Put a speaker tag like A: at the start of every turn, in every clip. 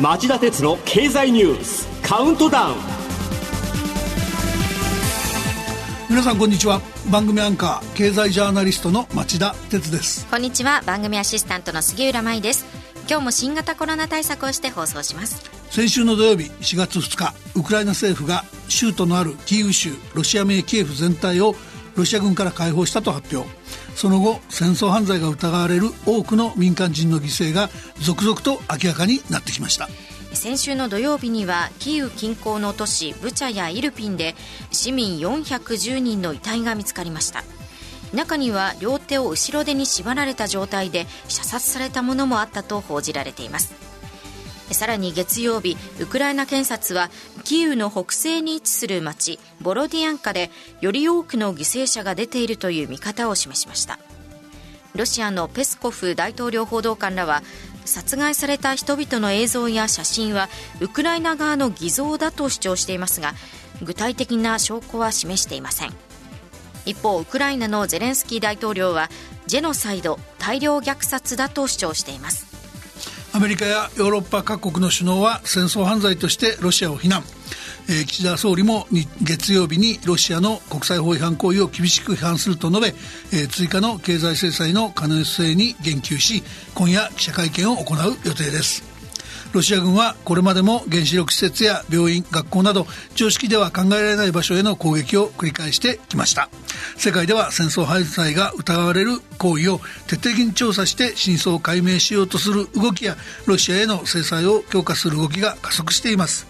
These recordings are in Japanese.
A: 町田鉄の経済ニュースカウントダウン。
B: 皆さんこんにちは。番組アンカー経済ジャーナリストの町田鉄です。
C: こんにちは。番組アシスタントの杉浦舞です。今日も新型コロナ対策をして放送します
B: 先週の土曜日4月2日ウクライナ政府が州都のあるキーウ州ロシア名キエフ全体をロシア軍から解放したと発表。その後戦争犯罪が疑われる多くの民間人の犠牲が続々と明らかになってきました。
C: 先週の土曜日にはキーウ近郊の都市ブチャやイルピンで市民410人の遺体が見つかりました。中には両手を後ろ手に縛られた状態で射殺されたものもあったと報じられています。さらに月曜日ウクライナ検察はキーウの北西に位置する町ボロディアンカでより多くの犠牲者が出ているという見方を示しました。ロシアのペスコフ大統領報道官らは殺害された人々の映像や写真はウクライナ側の偽造だと主張していますが具体的な証拠は示していません。一方ウクライナのゼレンスキー大統領はジェノサイド大量虐殺だと主張しています。
B: アメリカやヨーロッパ各国の首脳は戦争犯罪としてロシアを非難、えー、岸田総理も月曜日にロシアの国際法違反行為を厳しく批判すると述べ、えー、追加の経済制裁の可能性に言及し今夜記者会見を行う予定です。ロシア軍はこれまでも原子力施設や病院学校など常識では考えられない場所への攻撃を繰り返してきました。世界では戦争犯罪が疑われる行為を徹底的に調査して真相を解明しようとする動きやロシアへの制裁を強化する動きが加速しています。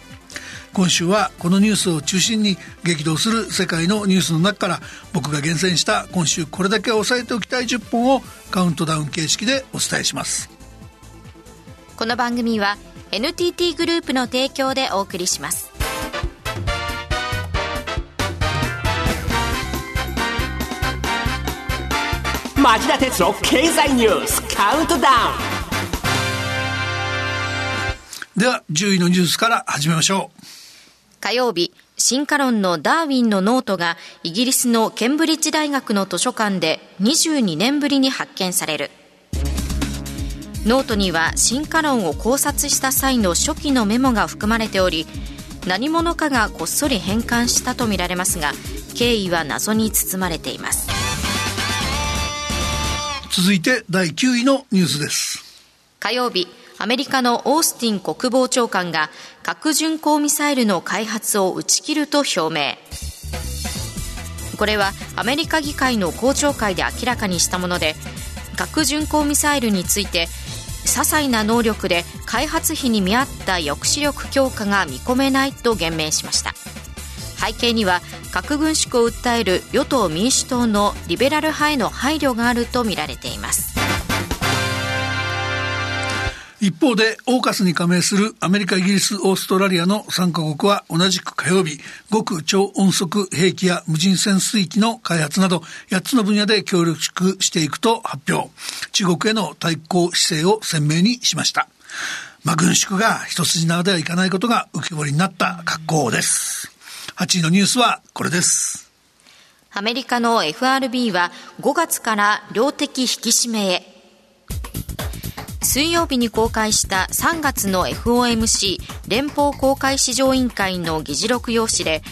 B: 今週はこのニュースを中心に激動する世界のニュースの中から僕が厳選した今週これだけ押さえておきたい10本をカウントダウン形式でお伝えします。
C: この番組は NTT グループの提供でお送りします。
A: 町田鉄の経済ニュースカウントダ
B: ウンでは10位のニュースから始めましょう。
C: 火曜日進化論のダーウィンのノートがイギリスのケンブリッジ大学の図書館で22年ぶりに発見されるノートには進化論を考察した際の初期のメモが含まれており何者かがこっそり返還したとみられますが経緯は謎に包まれています。
B: 続いて第9位のニュースです。
C: 火曜日アメリカのオースティン国防長官が核巡航ミサイルの開発を打ち切ると表明。これはアメリカ議会の公聴会で明らかにしたもので核巡航ミサイルについて些細な能力で開発費に見合った抑止力強化が見込めないと言明しました。背景には核軍縮を訴える与党・民主党のリベラル派への配慮があるとみられています。
B: 一方で、オーカスに加盟するアメリカ、イギリス、オーストラリアの3カ国は同じく火曜日、極超音速兵器や無人潜水機の開発など8つの分野で協力していくと発表。中国への対抗姿勢を鮮明にしました。まあ、軍縮が一筋縄ではいかないことが浮き彫りになった格好です。8位のニュースはこれです。
C: アメリカの FRB は5月から量的引き締めへ水曜日に公開した3月の FOMC 連邦公開市場委員会の議事録用紙で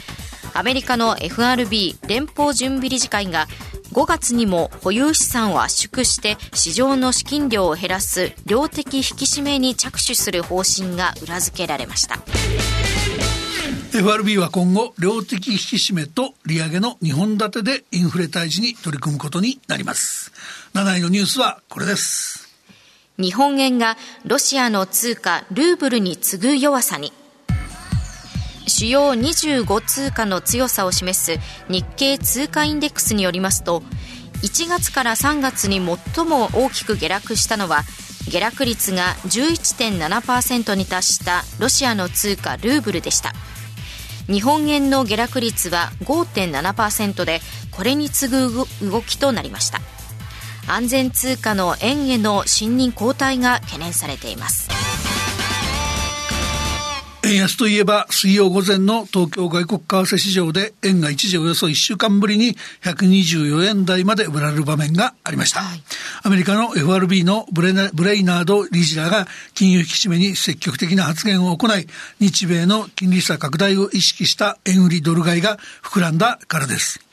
C: アメリカの FRB 連邦準備理事会が5月にも保有資産を圧縮して市場の資金量を減らす量的引き締めに着手する方針が裏付けられました。
B: FRB は今後量的引き締めと利上げの2本立てでインフレ退治に取り組むことになります。7位のニュースはこれです。
C: 日本円がロシアの通貨ルーブルに次ぐ弱さに。主要25通貨の強さを示す日経通貨インデックスによりますと1月から3月に最も大きく下落したのは下落率が11.7%に達したロシアの通貨ルーブルでした。日本円の下落率は5.7%でこれに次ぐ動きとなりました。安全通貨の円への信任後退が懸念されています。
B: 円安といえば水曜午前の東京外国為替市場で円が一時およそ1週間ぶりに124円台まで売られる場面がありました、はい、アメリカの FRB のブレブレイナード理事らが金融引き締めに積極的な発言を行い日米の金利差拡大を意識した円売りドル買いが膨らんだからです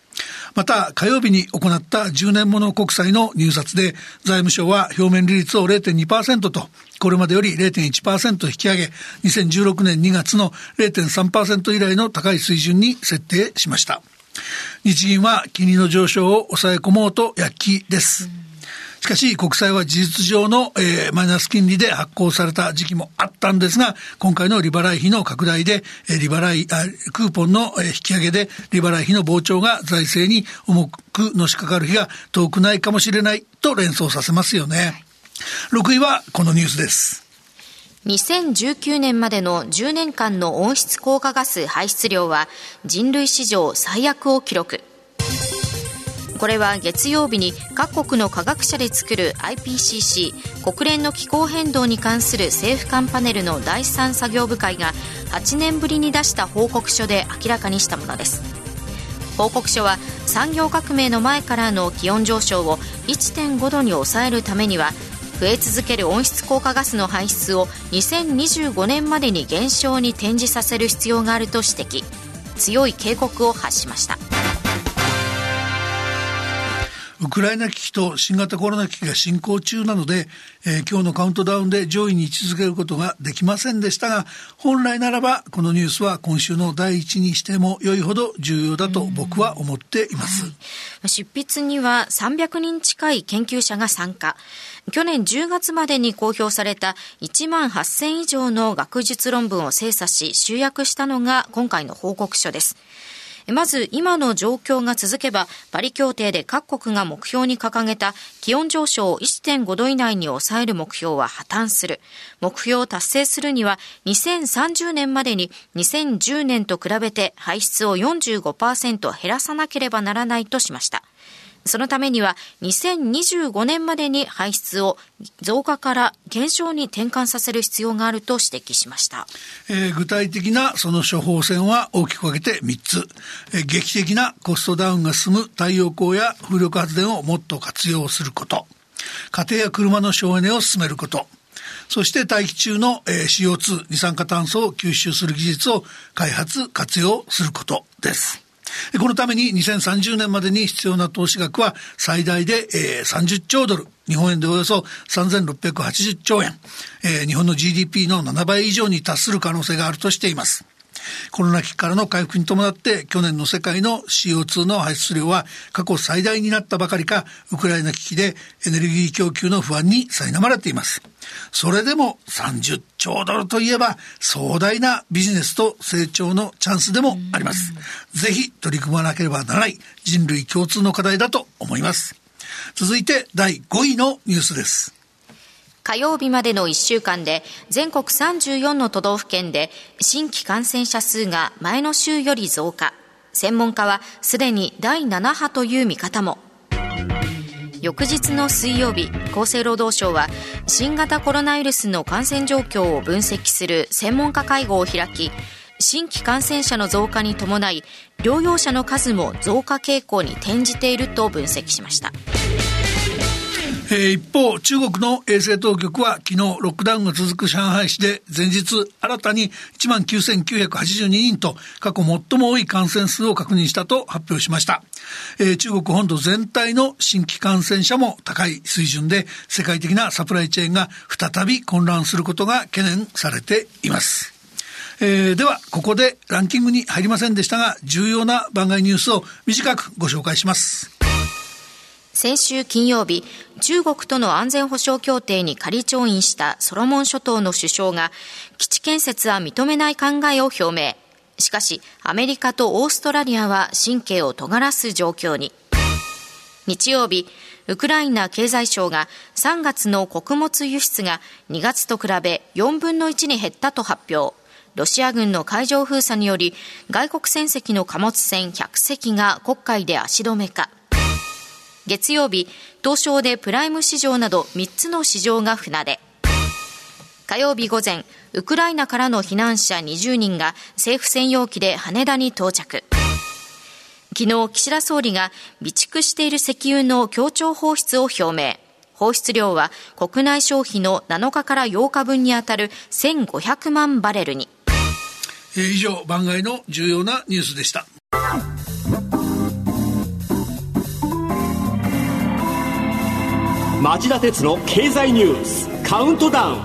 B: また火曜日に行った10年もの国債の入札で財務省は表面利率を0.2%とこれまでより0.1%引き上げ2016年2月の0.3%以来の高い水準に設定しました。日銀は金利の上昇を抑え込もうと躍起です、うんしかし国債は事実上の、えー、マイナス金利で発行された時期もあったんですが、今回の利払い費の拡大で、えー、利払いあ、クーポンの、えー、引き上げで利払い費の膨張が財政に重くのしかかる日が遠くないかもしれないと連想させますよね。6位はこのニュースです。
C: 2019年までの10年間の温室効果ガス排出量は人類史上最悪を記録。これは月曜日に各国の科学者で作る IPCC 国連の気候変動に関する政府間パネルの第3作業部会が8年ぶりに出した報告書で明らかにしたものです。報告書は産業革命の前からの気温上昇を1.5度に抑えるためには増え続ける温室効果ガスの排出を2025年までに減少に転じさせる必要があると指摘。強い警告を発しました。
B: ウクライナ危機と新型コロナ危機が進行中なので、えー、今日のカウントダウンで上位に位置づけることができませんでしたが、本来ならばこのニュースは今週の第一にしても良いほど重要だと僕は思っています。
C: 執筆には300人近い研究者が参加。去年10月までに公表された1万8000以上の学術論文を精査し集約したのが今回の報告書です。まず今の状況が続けば、パリ協定で各国が目標に掲げた気温上昇を1.5度以内に抑える目標は破綻する。目標を達成するには2030年までに2010年と比べて排出を45%減らさなければならないとしました。そのためには2025年までに排出を増加から減少に転換させる必要があると指摘しました、
B: えー、具体的なその処方箋は大きく分けて3つ、えー、劇的なコストダウンが進む太陽光や風力発電をもっと活用すること。家庭や車の省エネを進めること。そして大気中の CO2、二酸化炭素を吸収する技術を開発、活用することです。このために2030年までに必要な投資額は最大で、えー、30兆ドル、日本円でおよそ3680兆円、えー、日本の GDP の7倍以上に達する可能性があるとしています。コロナ危機からの回復に伴って去年の世界の CO2 の排出量は過去最大になったばかりかウクライナ危機でエネルギー供給の不安に苛まれています。それでも30兆ドルといえば壮大なビジネスと成長のチャンスでもあります。ぜひ取り組まなければならない人類共通の課題だと思います。続いて第5位のニュースです。
C: 火曜日までの1週間で全国34の都道府県で新規感染者数が前の週より増加。専門家はすでに第7波という見方も。翌日の水曜日、厚生労働省は新型コロナウイルスの感染状況を分析する専門家会合を開き、新規感染者の増加に伴い、療養者の数も増加傾向に転じていると分析しました。
B: えー、一方、中国の衛生当局は昨日ロックダウンが続く上海市で前日新たに1万9982人と過去最も多い感染数を確認したと発表しました。えー、中国本土全体の新規感染者も高い水準で世界的なサプライチェーンが再び混乱することが懸念されています。えー、では、ここでランキングに入りませんでしたが、重要な番外ニュースを短くご紹介します。
C: 先週金曜日、中国との安全保障協定に仮調印したソロモン諸島の首相が、基地建設は認めない考えを表明。しかし、アメリカとオーストラリアは神経を尖らす状況に。日曜日、ウクライナ経済省が3月の穀物輸出が2月と比べ4分の1に減ったと発表。ロシア軍の海上封鎖により外国船籍の貨物船100隻が黒海で足止めか。月曜日、東証でプライム市場など3つの市場が船出。火曜日午前、ウクライナからの避難者20人が政府専用機で羽田に到着。昨日、岸田総理が備蓄している石油の協調放出を表明。放出量は国内消費の7日から8日分にあたる1500万バレルに。
B: 以上、番外の重要なニュースでした。
A: 町田鉄の経済ニュースカウントダウン。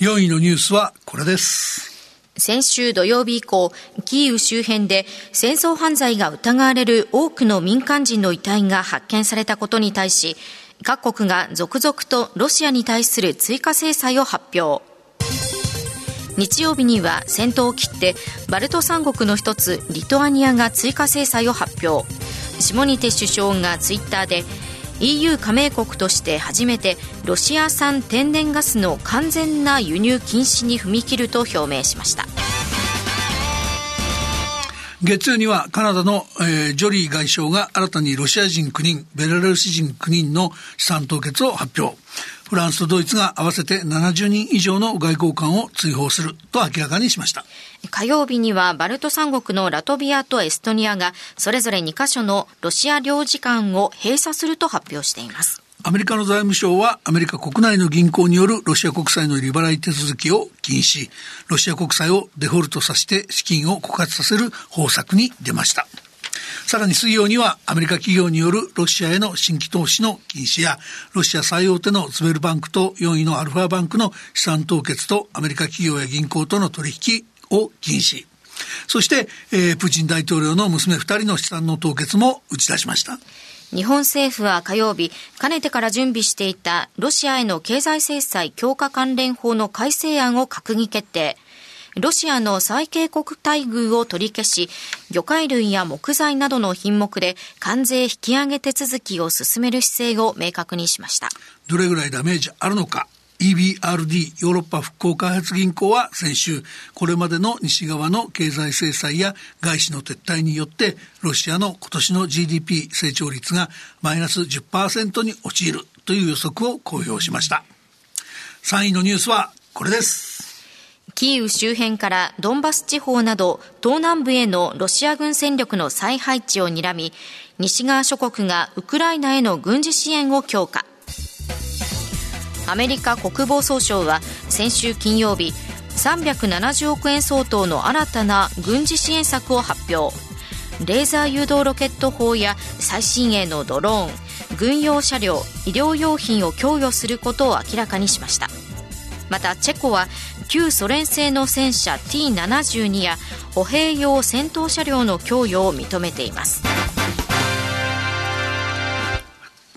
B: 4位のニュースはこれです。
C: 先週土曜日以降、キーウ周辺で戦争犯罪が疑われる多くの民間人の遺体が発見されたことに対し、各国が続々とロシアに対する追加制裁を発表。日曜日には戦闘を切ってバルト三国の一つリトアニアが追加制裁を発表シモニテ首相がツイッターで EU 加盟国として初めてロシア産天然ガスの完全な輸入禁止に踏み切ると表明しました
B: 月曜にはカナダの、えー、ジョリー外相が新たにロシア人9人、ベラルーシ人9人の資産凍結を発表。フランスとドイツが合わせて70人以上の外交官を追放すると明らかにしました。
C: 火曜日にはバルト三国のラトビアとエストニアがそれぞれ2カ所のロシア領事館を閉鎖すると発表しています。
B: アメリカの財務省はアメリカ国内の銀行によるロシア国債の利払い手続きを禁止、ロシア国債をデフォルトさせて資金を枯渇させる方策に出ました。さらに水曜にはアメリカ企業によるロシアへの新規投資の禁止やロシア最大手のズベルバンクと4位のアルファバンクの資産凍結とアメリカ企業や銀行との取引を禁止そして、えー、プーチン大統領の娘2人の資産の凍結も打ち出しました
C: 日本政府は火曜日、かねてから準備していたロシアへの経済制裁強化関連法の改正案を閣議決定。ロシアの最恵国待遇を取り消し、魚介類や木材などの品目で関税引き上げ手続きを進める姿勢を明確にしました。
B: どれぐらいダメージあるのか。EBRD ヨーロッパ復興開発銀行は先週これまでの西側の経済制裁や外資の撤退によってロシアの今年の GDP 成長率がマイナス10%に陥るという予測を公表しました。3位のニュースはこれです。
C: キーウ周辺からドンバス地方など東南部へのロシア軍戦力の再配置を睨み、西側諸国がウクライナへの軍事支援を強化。アメリカ国防総省は先週金曜日、370億円相当の新たな軍事支援策を発表。レーザー誘導ロケット砲や最新鋭のドローン、軍用車両、医療用品を供与することを明らかにしました。またチェコは旧ソ連製の戦車 T72 や歩兵用戦闘車両の供与を認めています。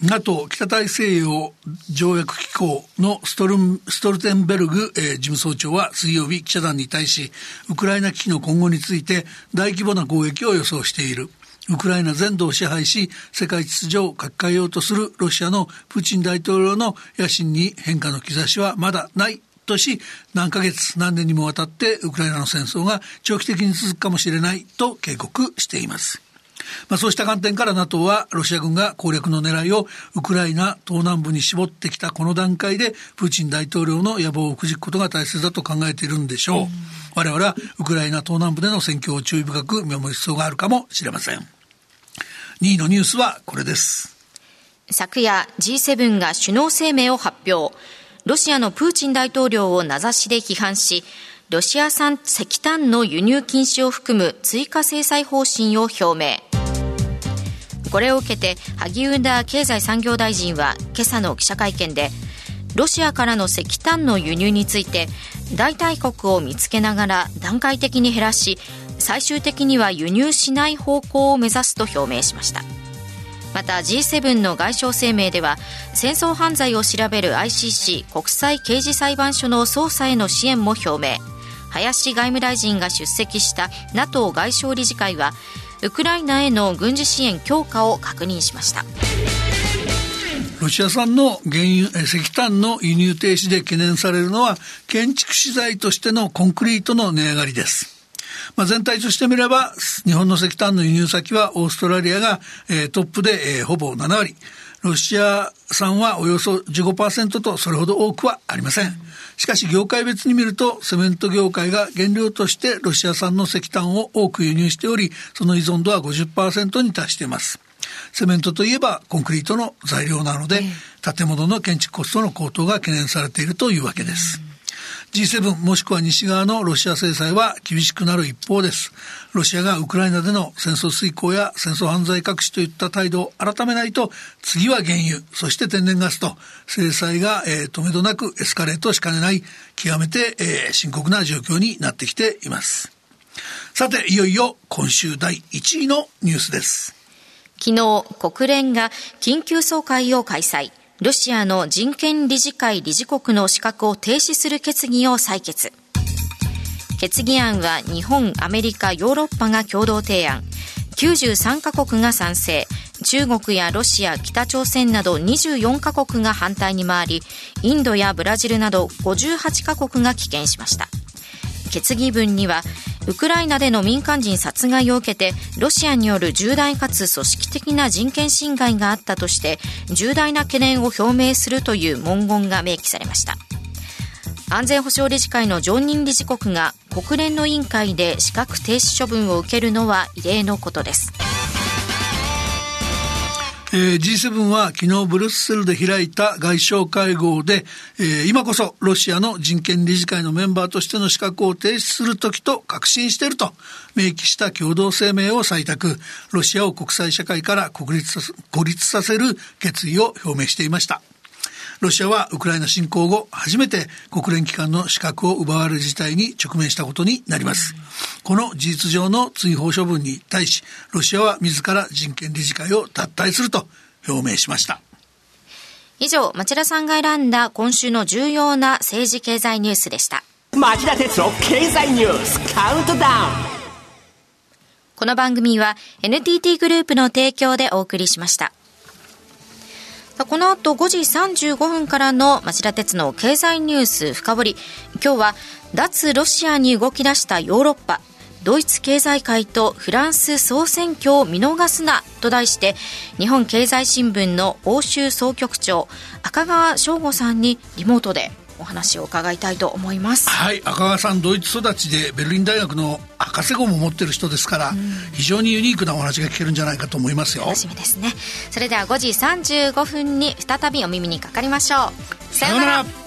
B: NATO 北大西洋条約機構のストルストルテンベルグ、えー、事務総長は水曜日記者団に対しウクライナ危機の今後について大規模な攻撃を予想している。ウクライナ全土を支配し世界秩序を書き換えようとするロシアのプーチン大統領の野心に変化の兆しはまだない。とし何ヶ月何年にもわたってウクライナの戦争が長期的に続くかもしれないと警告しています。まあ、そうした観点から NATO はロシア軍が攻略の狙いをウクライナ東南部に絞ってきたこの段階でプーチン大統領の野望をくじくことが大切だと考えているんでしょう。我々はウクライナ東南部での戦況を注意深く見守る必要があるかもしれません。2位のニュースはこれです。
C: 昨夜 G7 が首脳声明を発表。ロシアのプーチン大統領を名指しで批判し、ロシア産石炭の輸入禁止を含む追加制裁方針を表明。これを受けて萩生田経済産業大臣は今朝の記者会見でロシアからの石炭の輸入について代替国を見つけながら段階的に減らし最終的には輸入しない方向を目指すと表明しましたまた G7 の外相声明では戦争犯罪を調べる ICC 国際刑事裁判所の捜査への支援も表明。林外務大臣が出席した NATO 外相理事会はウクライナへの軍事支援強化を確認しました。
B: ロシア産の原油石炭の輸入停止で懸念されるのは建築資材としてのコンクリートの値上がりです。まあ、全体としてみれば、日本の石炭の輸入先はオーストラリアが、えー、トップで、えー、ほぼ7割。ロシア産はおよそ15%とそれほど多くはありません。しかし業界別に見るとセメント業界が原料としてロシア産の石炭を多く輸入しており、その依存度は50%に達しています。セメントといえばコンクリートの材料なので、建物の建築コストの高騰が懸念されているというわけです。G7 もしくは西側のロシア制裁は厳しくなる一方です。ロシアがウクライナでの戦争遂行や戦争犯罪隠しといった態度を改めないと、次は原油、そして天然ガスと制裁が、えー、止めどなくエスカレートしかねない極めて、えー、深刻な状況になってきています。さて、いよいよ今週第1位のニュースです。
C: 昨日、国連が緊急総会を開催。ロシアの人権理事会理事国の資格を停止する決議を採決。決議案は日本、アメリカ、ヨーロッパが共同提案。93カ国が賛成。中国やロシア、北朝鮮など24カ国が反対に回り、インドやブラジルなど58カ国が棄権しました。決議文にはウクライナでの民間人殺害を受けてロシアによる重大かつ組織的な人権侵害があったとして重大な懸念を表明するという文言が明記されました。安全保障理事会の常任理事国が国連の委員会で資格停止処分を受けるのは異例のことです。
B: G7 は昨日ブルッセルで開いた外相会合で、えー、今こそロシアの人権理事会のメンバーとしての資格を停止する時と確信していると明記した共同声明を採択、ロシアを国際社会から孤立させる決意を表明していました。ロシアはウクライナ侵攻後初めて国連機関の資格を奪われる事態に直面したことになります。この事実上の追放処分に対し、ロシアは自ら人権理事会を脱退すると表明しました。
C: 以上、町田さんが選んだ今週の重要な政治経済ニュースでした。
A: 町田鉄の経済ニュースカウントダウン
C: この番組は NTT グループの提供でお送りしました。この後5時35分からの町田鉄の経済ニュース深掘り。今日は脱ロシアに動き出したヨーロッパ。ドイツ経済界とフランス総選挙を見逃すなと題して日本経済新聞の欧州総局長赤川翔吾さんにリモートでお話を伺いたいと思います
B: はい赤川さんドイツ育ちでベルリン大学の博士号も持ってる人ですから、うん、非常にユニークなお話が聞けるんじゃないかと思いますよ。
C: 楽しみですね。それでは5時35分に再びお耳にかかりましょう。
B: さようなら